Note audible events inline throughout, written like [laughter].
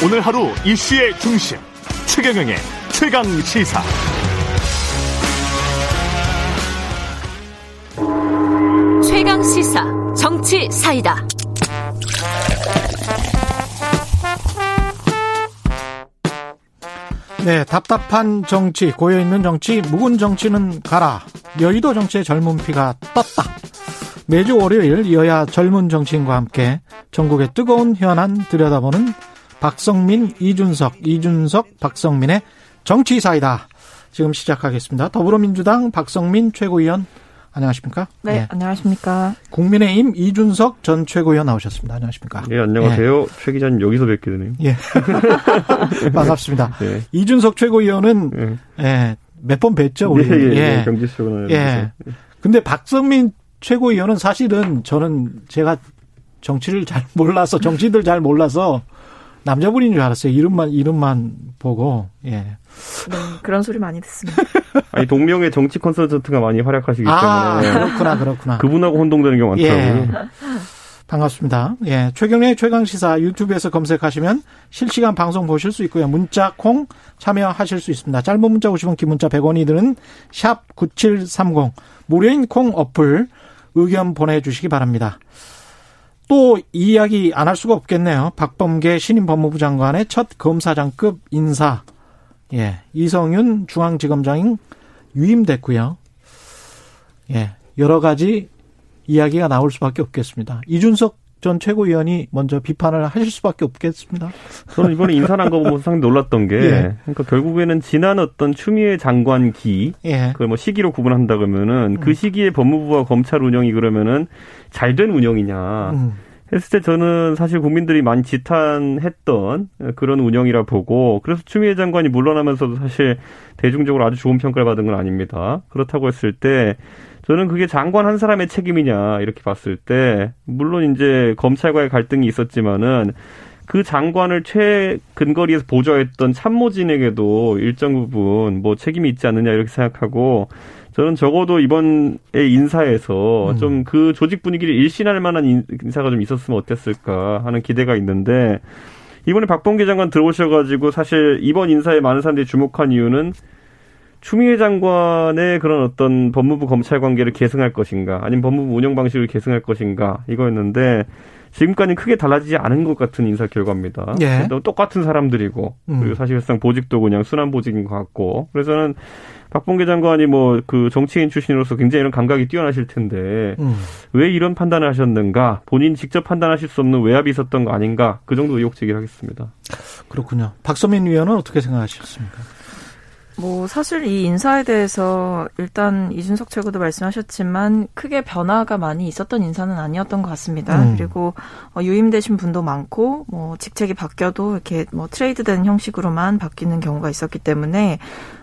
오늘 하루 이슈의 중심 최경영의 최강 시사. 최강 시사 정치 사이다. 네, 답답한 정치, 고여있는 정치, 묵은 정치는 가라. 여의도 정치의 젊은 피가 떴다. 매주 월요일 여야 젊은 정치인과 함께 전국의 뜨거운 현안 들여다보는 박성민, 이준석, 이준석, 박성민의 정치사이다. 지금 시작하겠습니다. 더불어민주당 박성민 최고위원 안녕하십니까? 네, 네, 안녕하십니까? 국민의힘 이준석 전 최고위원 나오셨습니다. 안녕하십니까? 네, 안녕하세요. 예. 최 기자님 여기서 뵙게 되네요. 예. [laughs] 반갑습니다. 예. 이준석 최고위원은 예. 예 몇번 뵀죠, 우리. 예, 예, 예. 경제쇼나 예. 근데 박성민 최고위원은 사실은 저는 제가 정치를 잘 몰라서 정치들 잘 몰라서 남자분인 줄 알았어요. 이름만 이름만 보고 예. 네, 그런 소리 많이 듣습니다. [laughs] 아니 동명의 정치 콘서트가 많이 활약하시기 아, 때문에 그렇구나 그렇구나. 그분하고 혼동되는 경우 많더라고요. 예. 반갑습니다. 예. 최경의 최강 시사 유튜브에서 검색하시면 실시간 방송 보실 수 있고요. 문자 콩 참여하실 수 있습니다. 짧은 문자 50원, 긴 문자 100원이 드는 샵 9730 무료인 콩 어플 의견 보내 주시기 바랍니다. 또 이야기 안 할 수가 없겠네요. 박범계 신임 법무부 장관의 첫 검사장급 인사. 예. 이성윤 중앙지검장이 유임됐고요. 예. 여러 가지 이야기가 나올 수밖에 없겠습니다. 이준석 전 최고위원이 먼저 비판을 하실 수밖에 없겠습니다. 저는 이번에 인사한 거 보면서 상당히 놀랐던 게, 예. 그러니까 결국에는 지난 어떤 추미애 장관기, 예. 그걸 뭐 시기로 구분한다 그러면은 그 음. 그 시기에 법무부와 검찰 운영이 그러면은 잘 된 운영이냐. 음. 했을 때 저는 사실 국민들이 많이 지탄했던 그런 운영이라 보고 그래서 추미애 장관이 물러나면서도 사실 대중적으로 아주 좋은 평가를 받은 건 아닙니다. 그렇다고 했을 때 저는 그게 장관 한 사람의 책임이냐 이렇게 봤을 때 물론 이제 검찰과의 갈등이 있었지만은 그 장관을 최근거리에서 보좌했던 참모진에게도 일정 부분 뭐 책임이 있지 않느냐 이렇게 생각하고 저는 적어도 이번에 인사에서 음. 좀그 조직 분위기를 일신할 만한 인사가 좀 있었으면 어땠을까 하는 기대가 있는데 이번에 박봉계 장관 들어오셔가지고 사실 이번 인사에 많은 사람들이 주목한 이유는 추미애 장관의 그런 어떤 법무부 검찰 관계를 계승할 것인가, 아니면 법무부 운영 방식을 계승할 것인가 이거였는데 지금까지는 크게 달라지지 않은 것 같은 인사 결과입니다. 예. 똑같은 사람들이고 음. 그리고 사실상 보직도 그냥 순환 보직인 것 같고 그래서는 박봉계 장관이 뭐 그 정치인 출신으로서 굉장히 이런 감각이 뛰어나실 텐데 음. 왜 이런 판단을 하셨는가 본인 직접 판단하실 수 없는 외압이 있었던 거 아닌가 그 정도 의혹 제기를 하겠습니다. 그렇군요. 박서민 위원은 어떻게 생각하셨습니까? 뭐 사실 이 인사에 대해서 일단 이준석 최고도 말씀하셨지만 크게 변화가 많이 있었던 인사는 아니었던 것 같습니다. 음. 그리고 어, 유임되신 분도 많고 뭐 직책이 바뀌어도 이렇게 뭐 트레이드된 형식으로만 바뀌는 경우가 있었기 때문에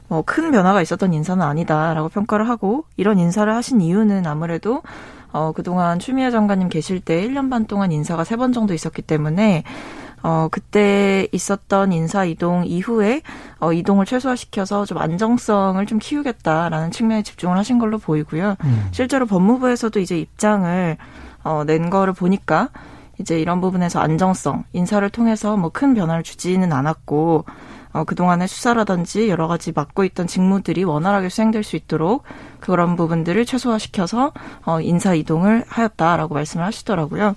뭐 큰 변화가 있었던 인사는 아니다라고 평가를 하고 이런 인사를 하신 이유는 아무래도 어 그동안 추미애 장관님 계실 때 1년 반 동안 인사가 세번 정도 있었기 때문에 어, 그때 있었던 인사 이동 이후에 어, 이동을 최소화시켜서 좀 안정성을 좀 키우겠다라는 측면에 집중을 하신 걸로 보이고요. 음. 실제로 법무부에서도 이제 입장을 어, 낸 거를 보니까 이제 이런 부분에서 안정성, 인사를 통해서 뭐 큰 변화를 주지는 않았고 어, 그동안의 수사라든지 여러 가지 맡고 있던 직무들이 원활하게 수행될 수 있도록 그런 부분들을 최소화시켜서 어, 인사 이동을 하였다라고 말씀을 하시더라고요.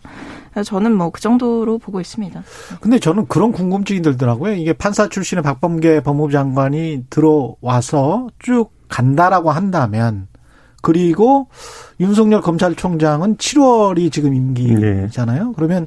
저는 뭐 그 정도로 보고 있습니다. 근데 저는 그런 궁금증이 들더라고요. 이게 판사 출신의 박범계 법무부 장관이 들어와서 쭉 간다라고 한다면 그리고 윤석열 검찰총장은 7월이 지금 임기잖아요. 네. 그러면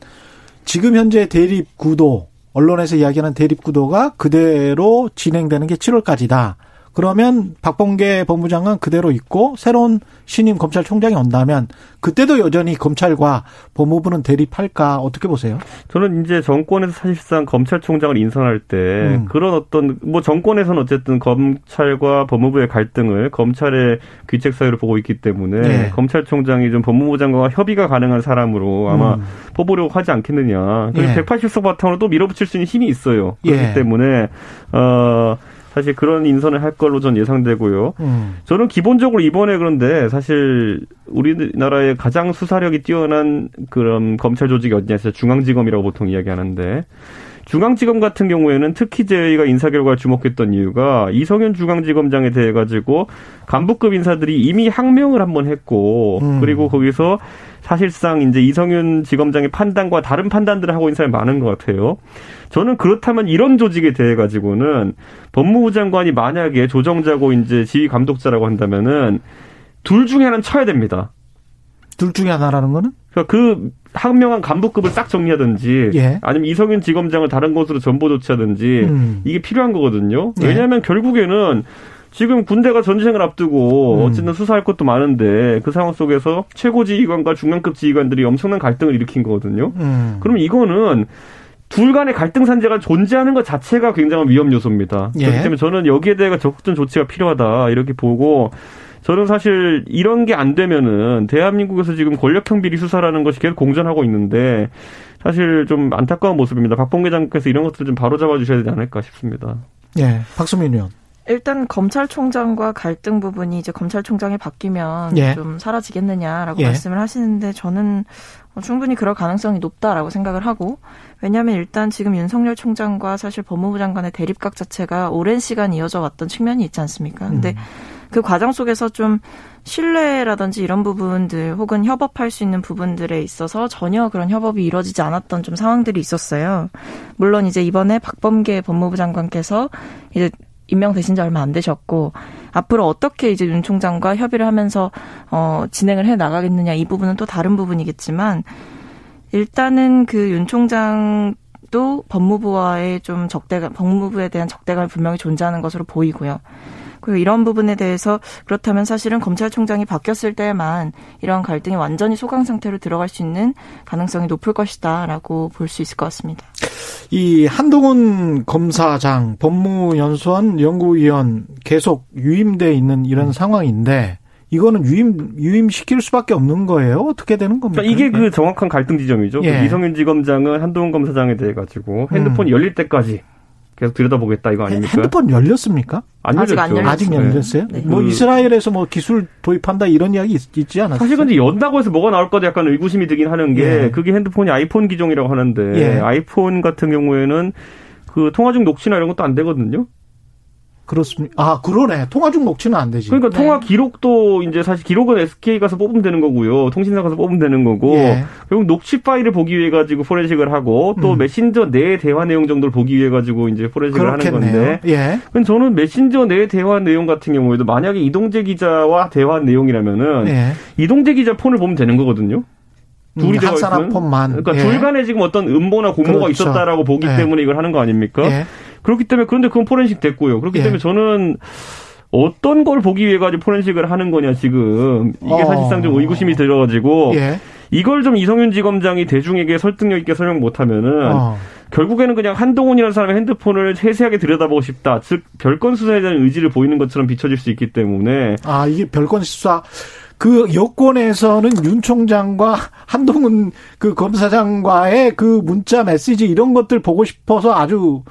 지금 현재 대립 구도 언론에서 이야기하는 대립 구도가 그대로 진행되는 게 7월까지다. 그러면 박봉계 법무장관 그대로 있고 새로운 신임 검찰총장이 온다면 그때도 여전히 검찰과 법무부는 대립할까 어떻게 보세요? 저는 이제 정권에서 사실상 검찰총장을 인선할 때 음. 그런 어떤 뭐 정권에서는 어쨌든 검찰과 법무부의 갈등을 검찰의 귀책 사유로 보고 있기 때문에 네. 검찰총장이 좀 법무부 장관과 협의가 가능한 사람으로 아마 음. 뽑으려고 하지 않겠느냐. 예. 180석 바탕으로 또 밀어붙일 수 있는 힘이 있어요. 그렇기 예. 때문에 어. 사실 그런 인선을 할 걸로 전 예상되고요. 음. 저는 기본적으로 이번에 그런데 사실 우리나라의 가장 수사력이 뛰어난 그런 검찰 조직이 어디냐 해서 중앙지검이라고 보통 이야기하는데 중앙지검 같은 경우에는 특히 저희가 인사 결과를 주목했던 이유가 이성윤 중앙지검장에 대해 가지고 간부급 인사들이 이미 항명을 한번 했고 음. 그리고 거기서 사실상 이제 이성윤 지검장의 판단과 다른 판단들을 하고 있는 사람이 많은 것 같아요. 저는 그렇다면 이런 조직에 대해 가지고는 법무부 장관이 만약에 조정자고 이제 지휘 감독자라고 한다면은 둘 중에 하나는 쳐야 됩니다. 둘 중에 하나라는 거는? 그러니까 그 항명한 간부급을 싹 정리하든지 예. 아니면 이성윤 지검장을 다른 곳으로 전보 조치하든지 음. 이게 필요한 거거든요. 예. 왜냐하면 결국에는 지금 군대가 전쟁을 앞두고 음. 어쨌든 수사할 것도 많은데 그 상황 속에서 최고 지휘관과 중간급 지휘관들이 엄청난 갈등을 일으킨 거거든요. 음. 그럼 이거는 둘 간의 갈등 산재가 존재하는 것 자체가 굉장한 위험 요소입니다. 예. 그렇기 때문에 저는 여기에 대해 적극적인 조치가 필요하다 이렇게 보고 저는 사실 이런 게 안 되면은 대한민국에서 지금 권력형 비리 수사라는 것이 계속 공전하고 있는데 사실 좀 안타까운 모습입니다. 박봉계 장관께서 이런 것들 좀 바로잡아 주셔야 되지 않을까 싶습니다. 예, 박수민 의원. 일단 검찰총장과 갈등 부분이 이제 검찰총장이 바뀌면 예. 좀 사라지겠느냐라고 예. 말씀을 하시는데 저는 충분히 그럴 가능성이 높다라고 생각을 하고 왜냐하면 일단 지금 윤석열 총장과 사실 법무부 장관의 대립각 자체가 오랜 시간 이어져 왔던 측면이 있지 않습니까? 근데 음. 그 과정 속에서 좀 신뢰라든지 이런 부분들 혹은 협업할 수 있는 부분들에 있어서 전혀 그런 협업이 이루어지지 않았던 좀 상황들이 있었어요. 물론 이제 이번에 박범계 법무부 장관께서 이제 임명되신 지 얼마 안 되셨고 앞으로 어떻게 이제 윤 총장과 협의를 하면서 어 진행을 해 나가겠느냐 이 부분은 또 다른 부분이겠지만 일단은 그 윤 총장 도 법무부와의 좀 적대감 법무부에 대한 적대감이 분명히 존재하는 것으로 보이고요. 그리고 이런 부분에 대해서 그렇다면 사실은 검찰총장이 바뀌었을 때만 이런 갈등이 완전히 소강 상태로 들어갈 수 있는 가능성이 높을 것이다라고 볼 수 있을 것 같습니다. 이 한동훈 검사장 법무연수원 연구위원 계속 유임돼 있는 이런 음. 상황인데 이거는 유임 유임시킬 수밖에 없는 거예요. 어떻게 되는 겁니까? 그러니까 이게 그 정확한 갈등 지점이죠. 그 예. 이성윤 지검장은 한동훈 검사장에 대해 가지고 핸드폰이 음. 열릴 때까지 계속 들여다보겠다 이거 아닙니까? 핸드폰 열렸습니까? 안 아직 열렸죠. 안 아직 열렸어요? 네. 뭐 그... 이스라엘에서 뭐 기술 도입한다 이런 이야기 있, 지 않았어요? 사실 근데 연다고 해서 뭐가 나올 거다 약간 의구심이 들긴 하는 게 예. 그게 핸드폰이 아이폰 기종이라고 하는데 예. 아이폰 같은 경우에는 그 통화 중 녹취나 이런 것도 안 되거든요. 그렇습니다. 아, 그러네. 통화 중 녹취는 안 되지. 그러니까 네. 통화 기록도 이제 사실 기록은 SK 가서 뽑으면 되는 거고요. 통신사 가서 뽑으면 되는 거고. 예. 결국 녹취 파일을 보기 위해 가지고 포렌식을 하고 또 음. 메신저 내 대화 내용 정도를 보기 위해 가지고 이제 포렌식을 그렇겠네요. 하는 건데. 예. 그럼 저는 메신저 내 대화 내용 같은 경우에도 만약에 이동재 기자와 대화 내용이라면은 예. 이동재 기자 폰을 보면 되는 거거든요. 둘이 음, 한 사람 폰만. 그러니까 예. 둘 간에 지금 어떤 음모나 공모가 그렇죠. 있었다라고 보기 예. 때문에 이걸 하는 거 아닙니까? 예. 그렇기 때문에 그런데 그건 포렌식 됐고요. 그렇기 예. 때문에 저는 어떤 걸 보기 위해 가지고 포렌식을 하는 거냐 지금 이게 어. 사실상 좀 의구심이 들어가지고 예. 이걸 좀 이성윤 지검장이 대중에게 설득력 있게 설명 못하면은 어. 결국에는 그냥 한동훈이라는 사람의 핸드폰을 세세하게 들여다보고 싶다. 즉 별건 수사에 대한 의지를 보이는 것처럼 비춰질 수 있기 때문에 아 이게 별건 수사 그 여권에서는 윤 총장과 한동훈 그 검사장과의 그 문자 메시지 이런 것들 보고 싶어서 아주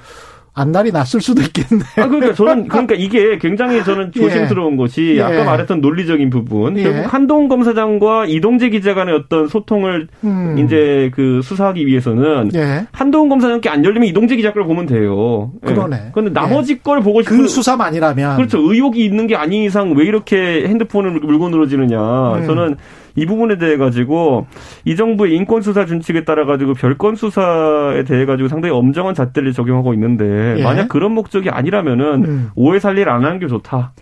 안달이 났을 수도 있겠네. 아, 그러니까 저는, 그러니까 이게 굉장히 저는 [laughs] 예. 조심스러운 예. 것이 예. 아까 말했던 논리적인 부분. 예. 결국 한동훈 검사장과 이동재 기자 간의 어떤 소통을 음. 이제 그 수사하기 위해서는 예. 한동훈 검사장께 안 열리면 이동재 기자 걸 보면 돼요. 예. 그러네. 그런데 나머지 걸 보고 싶은. 그 수사만이라면. 그렇죠. 의혹이 있는 게 아닌 이상 왜 이렇게 핸드폰을 물고 늘어지느냐. 음. 저는 이 부분에 대해 가지고 이 정부의 인권 수사 준칙에 따라 가지고 별건 수사에 대해 가지고 상당히 엄정한 잣대를 적용하고 있는데 예. 만약 그런 목적이 아니라면은 음. 오해 살리를 안 하는 게 좋다.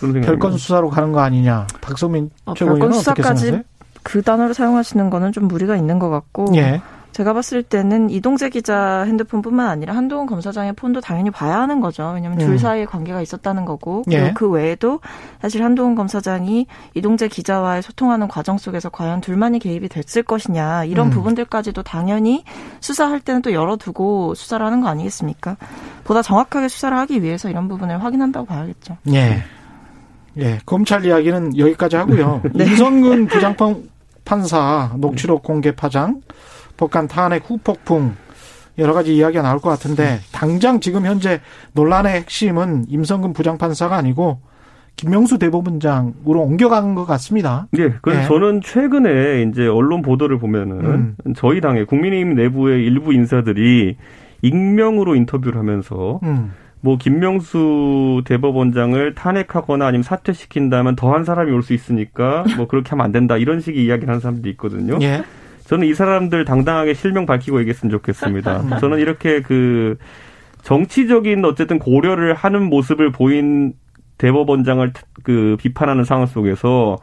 별건 수사로 가는 거 아니냐. 박성민 어, 최고위원은 어떻게 생각하세요? 그 단어를 사용하시는 거는 좀 무리가 있는 것 같고 예. 제가 봤을 때는 이동재 기자 핸드폰뿐만 아니라 한동훈 검사장의 폰도 당연히 봐야 하는 거죠. 왜냐하면 둘 음. 사이에 관계가 있었다는 거고 그리고 예. 그 외에도 사실 한동훈 검사장이 이동재 기자와의 소통하는 과정 속에서 과연 둘만이 개입이 됐을 것이냐 이런 음. 부분들까지도 당연히 수사할 때는 또 열어두고 수사를 하는 거 아니겠습니까? 보다 정확하게 수사를 하기 위해서 이런 부분을 확인한다고 봐야겠죠. 예. 예, 검찰 이야기는 여기까지 하고요. [laughs] 네. 임성근 부장판사 녹취록 공개 파장 북한 탄핵 후폭풍 여러 가지 이야기가 나올 것 같은데 당장 지금 현재 논란의 핵심은 임성근 부장판사가 아니고 김명수 대법원장으로 옮겨간 것 같습니다. 예, 그래서 네. 저는 최근에 이제 언론 보도를 보면은 음. 저희 당의 국민의힘 내부의 일부 인사들이 익명으로 인터뷰를 하면서 음. 뭐 김명수 대법원장을 탄핵하거나 아니면 사퇴시킨다면 더한 사람이 올 수 있으니까 뭐 그렇게 하면 안 된다 이런 식의 이야기를 하는 사람들이 있거든요. 예. 저는 이 사람들 당당하게 실명 밝히고 얘기했으면 좋겠습니다. [laughs] 음. 저는 이렇게 그 정치적인 어쨌든 고려를 하는 모습을 보인 대법원장을 그 비판하는 상황 속에서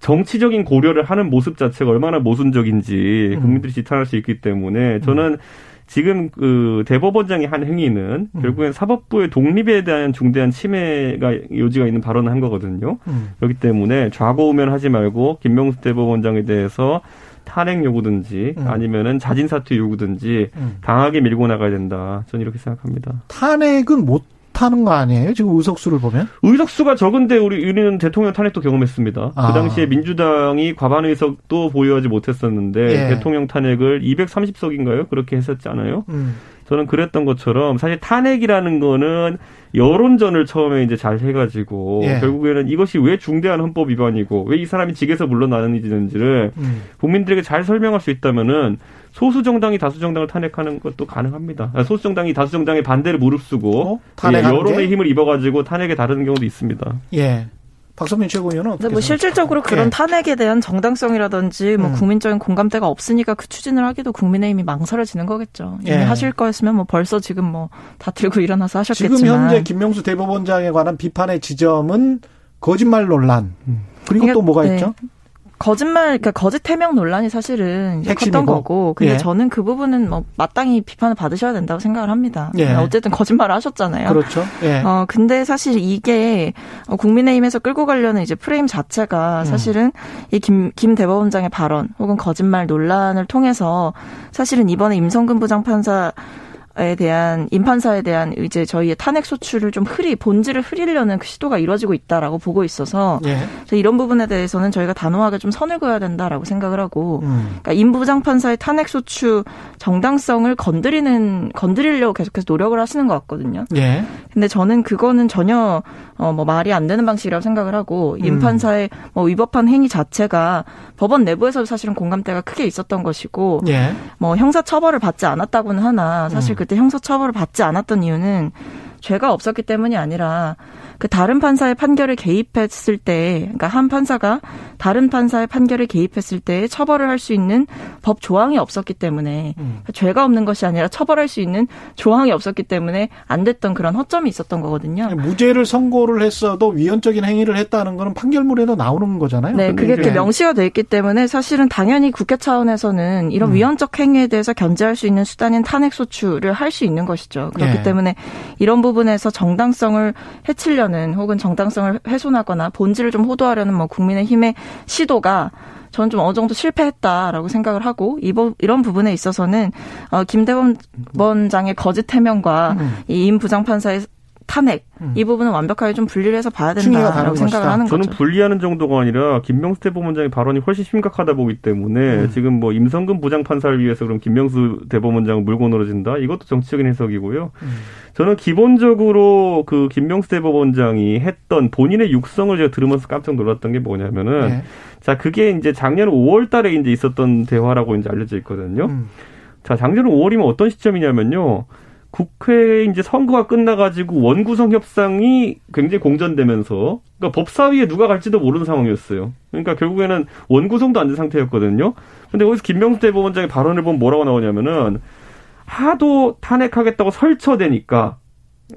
정치적인 고려를 하는 모습 자체가 얼마나 모순적인지 음. 국민들이 지탄할 수 있기 때문에 저는 음. 지금 그 대법원장이 한 행위는 음. 결국엔 사법부의 독립에 대한 중대한 침해가 요지가 있는 발언을 한 거거든요. 음. 그렇기 때문에 좌고우면 하지 말고 김명수 대법원장에 대해서 탄핵 요구든지 음. 아니면은 자진 사퇴 요구든지 음. 강하게 밀고 나가야 된다. 저는 이렇게 생각합니다. 탄핵은 못 하는 거 아니에요? 지금 의석수를 보면? 의석수가 적은데 우리 우리는 대통령 탄핵도 경험했습니다. 아. 그 당시에 민주당이 과반 의석도 보유하지 못했었는데 예. 대통령 탄핵을 230석인가요? 그렇게 했었잖아요. 음. 저는 그랬던 것처럼 사실 탄핵이라는 거는 여론전을 처음에 이제 잘 해가지고 예. 결국에는 이것이 왜 중대한 헌법 위반이고 왜 이 사람이 직에서 물러나는지를 음. 국민들에게 잘 설명할 수 있다면은 소수 정당이 다수 정당을 탄핵하는 것도 가능합니다. 아, 소수 정당이 다수 정당의 반대를 무릅쓰고 어? 예, 여론의 힘을 입어가지고 탄핵에 다르는 경우도 있습니다. 예. 박선민 최고위원은 어떻게 뭐 실질적으로 그런 예. 탄핵에 대한 정당성이라든지 뭐 음. 국민적인 공감대가 없으니까 그 추진을 하기도 국민의힘이 망설여지는 거겠죠. 이미 예. 하실 거였으면 뭐 벌써 지금 뭐 다 들고 일어나서 하셨겠지만 지금 현재 김명수 대법원장에 관한 비판의 지점은 거짓말 논란 그리고 그러니까, 또 뭐가 네. 있죠? 거짓말, 그러니까 거짓 해명 논란이 사실은 컸던 거고. 근데 예. 저는 그 부분은 뭐 마땅히 비판을 받으셔야 된다고 생각을 합니다. 예. 어쨌든 거짓말을 하셨잖아요. 그렇죠. 예. 어 근데 사실 이게 어, 국민의힘에서 끌고 가려는 이제 프레임 자체가 음. 사실은 음. 이김 김 대법원장의 발언 혹은 거짓말 논란을 통해서 사실은 이번에 임성근 부장판사 에 대한 임판사에 대한 이제 저희의 탄핵 소추를 좀 흐리 본질을 흐리려는 그 시도가 이루어지고 있다라고 보고 있어서 예. 이런 부분에 대해서는 저희가 단호하게 좀 선을 그어야 된다라고 생각을 하고 음. 그러니까 임 부장 판사의 탄핵 소추 정당성을 건드리는 건드리려고 계속해서 노력을 하시는 것 같거든요. 예. 근데 저는 그거는 전혀 어 뭐 말이 안 되는 방식이라고 생각을 하고 임 음. 판사의 뭐 위법한 행위 자체가 법원 내부에서 사실은 공감대가 크게 있었던 것이고 예. 뭐 형사 처벌을 받지 않았다고는 하나 사실 음. 그때 형사 처벌을 받지 않았던 이유는 죄가 없었기 때문이 아니라 그 다른 판사의 판결을 개입했을 때, 그러니까 한 판사가 다른 판사의 판결에 개입했을 때 처벌을 할 수 있는 법 조항이 없었기 때문에 음. 그러니까 죄가 없는 것이 아니라 처벌할 수 있는 조항이 없었기 때문에 안 됐던 그런 허점이 있었던 거거든요. 무죄를 선고를 했어도 위헌적인 행위를 했다는 거는 판결문에도 나오는 거잖아요. 네, 그게 이렇게 명시가 돼 있기 때문에 사실은 당연히 국회 차원에서는 이런 음. 위헌적 행위에 대해서 견제할 수 있는 수단인 탄핵 소추를 할 수 있는 것이죠. 그렇기 네. 때문에 이런 부분에서 정당성을 해치려는 혹은 정당성을 훼손하거나 본질을 좀 호도하려는 뭐 국민의힘의 시도가 저는 좀 어느 정도 실패했다라고 생각을 하고 이런 부분에 있어서는 어 김대범 원장의 거짓 해명과 음. 이임 부장판사의 탄핵 음. 이 부분은 완벽하게 좀 분리를 해서 봐야 된다라고 생각을 하는 저는 거죠. 분리하는 정도가 아니라 김명수 대법원장의 발언이 훨씬 심각하다 보기 때문에 음. 지금 뭐 임성근 부장판사를 위해서 그럼 김명수 대법원장을 물고 늘어진다 이것도 정치적인 해석이고요. 음. 저는 기본적으로 그 김명수 대법원장이 했던 본인의 육성을 제가 들으면서 깜짝 놀랐던 게 뭐냐면은 네. 자 그게 이제 작년 5월달에 이제 있었던 대화라고 이제 알려져 있거든요. 음. 자 작년 5월이면 어떤 시점이냐면요. 국회에 이제 선거가 끝나가지고 원구성 협상이 굉장히 공전되면서 그러니까 법사위에 누가 갈지도 모르는 상황이었어요. 그러니까 결국에는 원구성도 안 된 상태였거든요. 근데 거기서 김명수 대법원장의 발언을 보면 뭐라고 나오냐면은 하도 탄핵하겠다고 설쳐대니까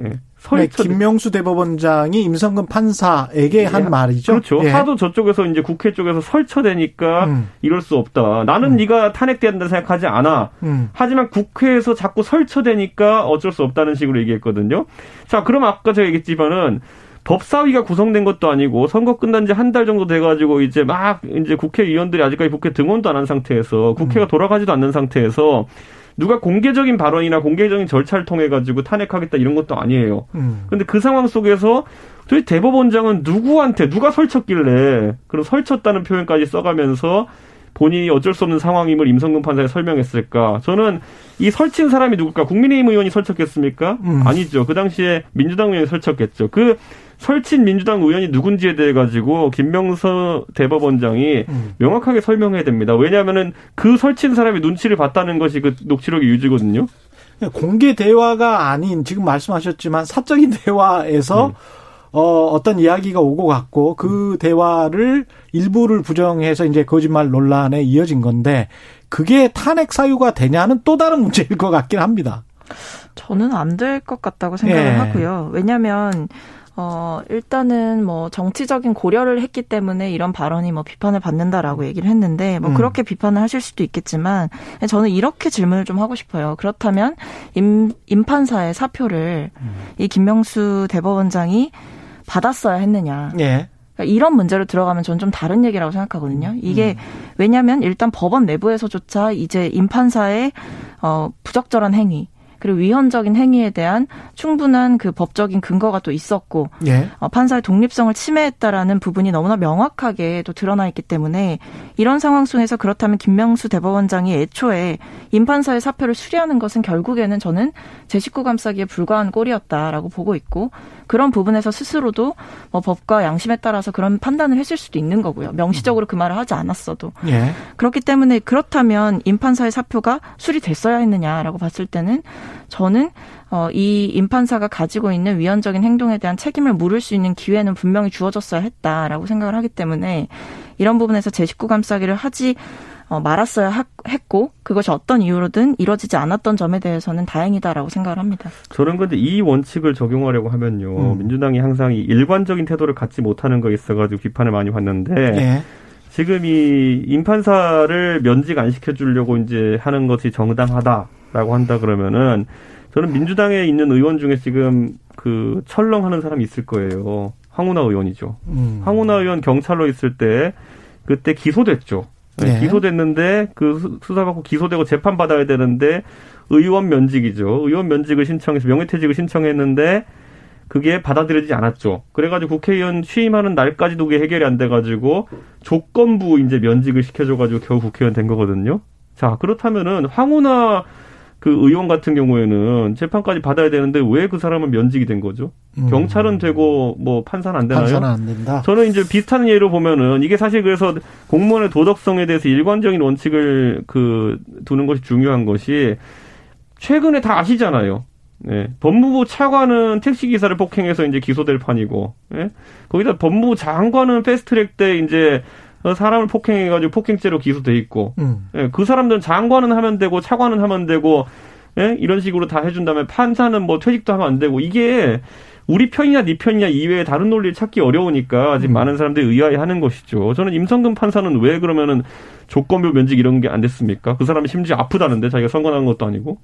예. 네, 김명수 대법원장이 임성근 판사에게 예. 한 말이죠. 그렇죠. 예. 하도 저쪽에서 이제 국회 쪽에서 설쳐대니까 음. 이럴 수 없다. 나는 음. 네가 탄핵된다 생각하지 않아. 음. 하지만 국회에서 자꾸 설쳐대니까 어쩔 수 없다는 식으로 얘기했거든요. 자, 그럼 아까 제가 얘기했지만은 법사위가 구성된 것도 아니고 선거 끝난 지 한 달 정도 돼가지고 이제 막 이제 국회의원들이 아직까지 국회 등원도 안 한 상태에서 국회가 음. 돌아가지도 않는 상태에서 누가 공개적인 발언이나 공개적인 절차를 통해 가지고 탄핵하겠다 이런 것도 아니에요. 음. 근데 그 상황 속에서 도대체 대법원장은 누구한테 누가 설쳤길래 그런 설쳤다는 표현까지 써가면서 본인이 어쩔 수 없는 상황임을 임성근 판사에 설명했을까? 저는 이 설친 사람이 누굴까? 국민의힘 의원이 설쳤겠습니까? 음. 아니죠. 그 당시에 민주당 의원이 설쳤겠죠. 그 설친 민주당 의원이 누군지에 대해 가지고 김명서 대법원장이 음. 명확하게 설명해야 됩니다. 왜냐하면은 그 설친 사람이 눈치를 봤다는 것이 그 녹취록의 유지거든요. 공개 대화가 아닌 지금 말씀하셨지만 사적인 [laughs] 대화에서 음. 어, 어떤 이야기가 오고 갔고 그 대화를 일부를 부정해서 이제 거짓말 논란에 이어진 건데 그게 탄핵 사유가 되냐는 또 다른 문제일 것 같긴 합니다. 저는 안 될 것 같다고 생각을 예. 하고요. 왜냐하면 어, 일단은 뭐 정치적인 고려를 했기 때문에 이런 발언이 뭐 비판을 받는다라고 얘기를 했는데 뭐 음. 그렇게 비판을 하실 수도 있겠지만 저는 이렇게 질문을 좀 하고 싶어요. 그렇다면 임, 임판사의 사표를 음. 이 김명수 대법원장이 받았어야 했느냐. 예. 그러니까 이런 문제로 들어가면 저는 좀 다른 얘기라고 생각하거든요. 이게 음. 왜냐하면 일단 법원 내부에서조차 이제 임판사의 어 부적절한 행위 그리고 위헌적인 행위에 대한 충분한 그 법적인 근거가 또 있었고 예. 어, 판사의 독립성을 침해했다라는 부분이 너무나 명확하게 또 드러나 있기 때문에 이런 상황 속에서 그렇다면 김명수 대법원장이 애초에 임판사의 사표를 수리하는 것은 결국에는 저는 제 식구 감싸기에 불과한 꼴이었다라고 보고 있고 그런 부분에서 스스로도 뭐 법과 양심에 따라서 그런 판단을 했을 수도 있는 거고요. 명시적으로 그 말을 하지 않았어도. 예. 그렇기 때문에 그렇다면 임판사의 사표가 수리됐어야 했느냐라고 봤을 때는 저는 어, 이 임판사가 가지고 있는 위헌적인 행동에 대한 책임을 물을 수 있는 기회는 분명히 주어졌어야 했다라고 생각을 하기 때문에 이런 부분에서 제 식구 감싸기를 하지 어, 말았어야 했고 그것이 어떤 이유로든 이루어지지 않았던 점에 대해서는 다행이다라고 생각을 합니다. 저는 근데 이 원칙을 적용하려고 하면요 음. 민주당이 항상 이 일관적인 태도를 갖지 못하는 거 있어가지고 비판을 많이 받는데 예. 지금 이 임판사를 면직 안 시켜주려고 이제 하는 것이 정당하다 라고 한다 그러면은 저는 민주당에 있는 의원 중에 지금 그 철렁하는 사람이 있을 거예요. 황운하 의원이죠. 음. 황운하 의원 경찰로 있을 때 그때 기소됐죠. 네. 기소됐는데 그 수사받고 기소되고 재판 받아야 되는데 의원 면직이죠. 의원 면직을 신청해서 명예퇴직을 신청했는데 그게 받아들여지지 않았죠. 그래가지고 국회의원 취임하는 날까지도 그게 해결이 안 돼가지고 조건부 이제 면직을 시켜줘가지고 겨우 국회의원 된 거거든요. 자 그렇다면은 황운하 그 의원 같은 경우에는 재판까지 받아야 되는데 왜 그 사람은 면직이 된 거죠? 음. 경찰은 되고 뭐 판사는 안 되나요? 판사는 안 된다. 저는 이제 비슷한 예로 보면은 이게 사실 그래서 공무원의 도덕성에 대해서 일관적인 원칙을 그 두는 것이 중요한 것이 최근에 다 아시잖아요. 네. 법무부 차관은 택시 기사를 폭행해서 이제 기소될 판이고, 예? 거기다 법무부 장관은 패스트트랙 때 이제 사람을 폭행해가지고 폭행죄로 기소돼 있고, 음. 예, 그 사람들은 장관은 하면 되고 차관은 하면 되고, 예? 이런 식으로 다 해준다면 판사는 뭐 퇴직도 하면 안 되고 이게 우리 편이냐 네 편이냐 이외에 다른 논리를 찾기 어려우니까 지금 음. 많은 사람들이 의아해하는 것이죠. 저는 임성근 판사는 왜 그러면은 조건부 면직 이런 게 안 됐습니까? 그 사람이 심지어 아프다는데 자기가 선고난 것도 아니고.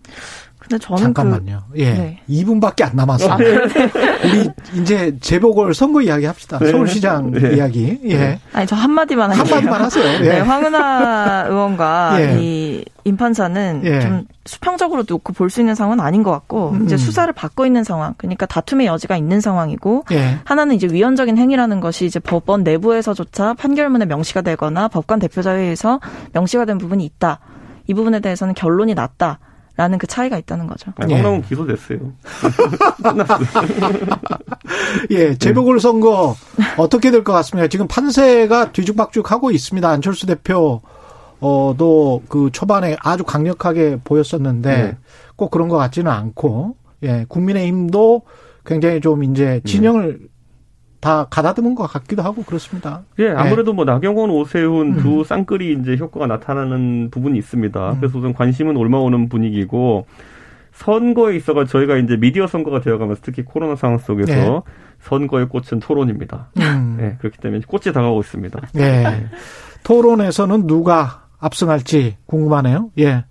근데 저는 잠깐만요. 그... 예, 네. 2분밖에 안 남았어요. 아, 네. [laughs] 우리 이제 재보궐 선거 이야기 합시다. 네. 서울시장 네. 이야기. 예. 네. 아니 저 한마디만 할게요. 한마디만 하세요. 예. 네, 황은하 의원과 예. 이 임판사는 예. 좀 수평적으로 놓고 볼 수 있는 상황은 아닌 것 같고 음. 이제 수사를 받고 있는 상황, 그러니까 다툼의 여지가 있는 상황이고 예. 하나는 이제 위헌적인 행위라는 것이 이제 법원 내부에서조차 판결문에 명시가 되거나 법관 대표자회에서 명시가 된 부분이 있다. 이 부분에 대해서는 결론이 났다. 라는 그 차이가 있다는 거죠. 아, 황당은 예. 기소됐어요. [laughs] 예, 재보궐 선거 어떻게 될 것 같습니까? 지금 판세가 뒤죽박죽 하고 있습니다. 안철수 대표 어도 그 초반에 아주 강력하게 보였었는데 네. 꼭 그런 것 같지는 않고 예 국민의힘도 굉장히 좀 이제 진영을 네. 다 가다듬은 것 같기도 하고 그렇습니다. 예, 아무래도 네. 뭐 나경원, 오세훈 음. 두 쌍끌이 이제 효과가 나타나는 부분이 있습니다. 음. 그래서 우선 관심은 올라오는 분위기고 선거에 있어가 저희가 이제 미디어 선거가 되어가면서 특히 코로나 상황 속에서 네. 선거의 꽃은 토론입니다. 음. 네, 그렇기 때문에 꽃이 다가오고 있습니다. 네. 네. 토론에서는 누가 압승할지 궁금하네요. 예.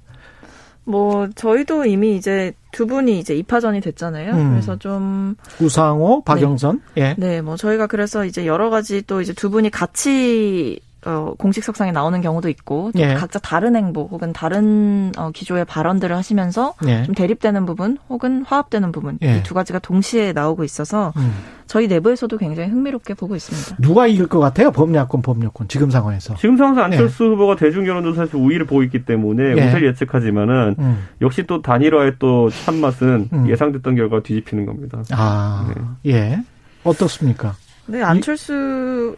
뭐 저희도 이미 이제 두 분이 이제 입하전이 됐잖아요. 음. 그래서 좀 우상호, 박영선. 네. 예. 네, 뭐 저희가 그래서 이제 여러 가지 또 이제 두 분이 같이 어, 공식 석상에 나오는 경우도 있고 또 예. 각자 다른 행보 혹은 다른 어, 기조의 발언들을 하시면서 예. 좀 대립되는 부분 혹은 화합되는 부분 예. 이두 가지가 동시에 나오고 있어서 음. 저희 내부에서도 굉장히 흥미롭게 보고 있습니다. 누가 이길 것 같아요? 범야권, 법야권 지금 상황에서. 지금 상황에서 안철수 예. 후보가 대중 여론조사에서 우위를 보고 있기 때문에 예. 우세를 예측하지만은 음. 역시 또 단일화의 또 참맛은 음. 예상됐던 결과 뒤집히는 겁니다. 아, 네. 예. 어떻습니까? 네, 안철수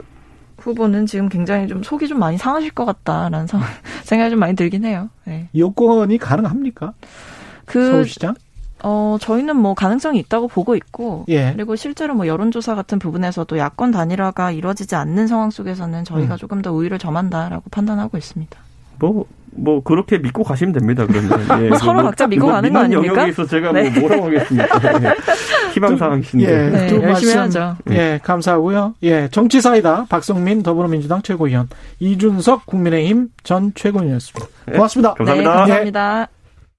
후보는 지금 굉장히 좀 속이 좀 많이 상하실 것 같다라는 [laughs] 생각이 좀 많이 들긴 해요. 네. 여권이 가능합니까? 그, 서울시장? 어, 저희는 뭐 가능성이 있다고 보고 있고, 예. 그리고 실제로 뭐 여론조사 같은 부분에서도 야권 단일화가 이루어지지 않는 상황 속에서는 저희가 음. 조금 더 우위를 점한다라고 판단하고 있습니다. 뭐, 뭐 그렇게 믿고 가시면 됩니다. 그러면 예, 뭐 서로 뭐, 각자 믿고 뭐, 가는 거 아닙니까? 영역에 있어 제가 뭐 네. 뭐 뭐라고 하겠습니까? [laughs] 예. 희망사항이신데. 예, 네, 두 열심히 하죠. 예, 감사하고요. 예, 정치사이다 박성민 더불어민주당 최고위원, 이준석 국민의힘 전 최고위원이었습니다. 고맙습니다. 네, 감사합니다. 네, 감사합니다.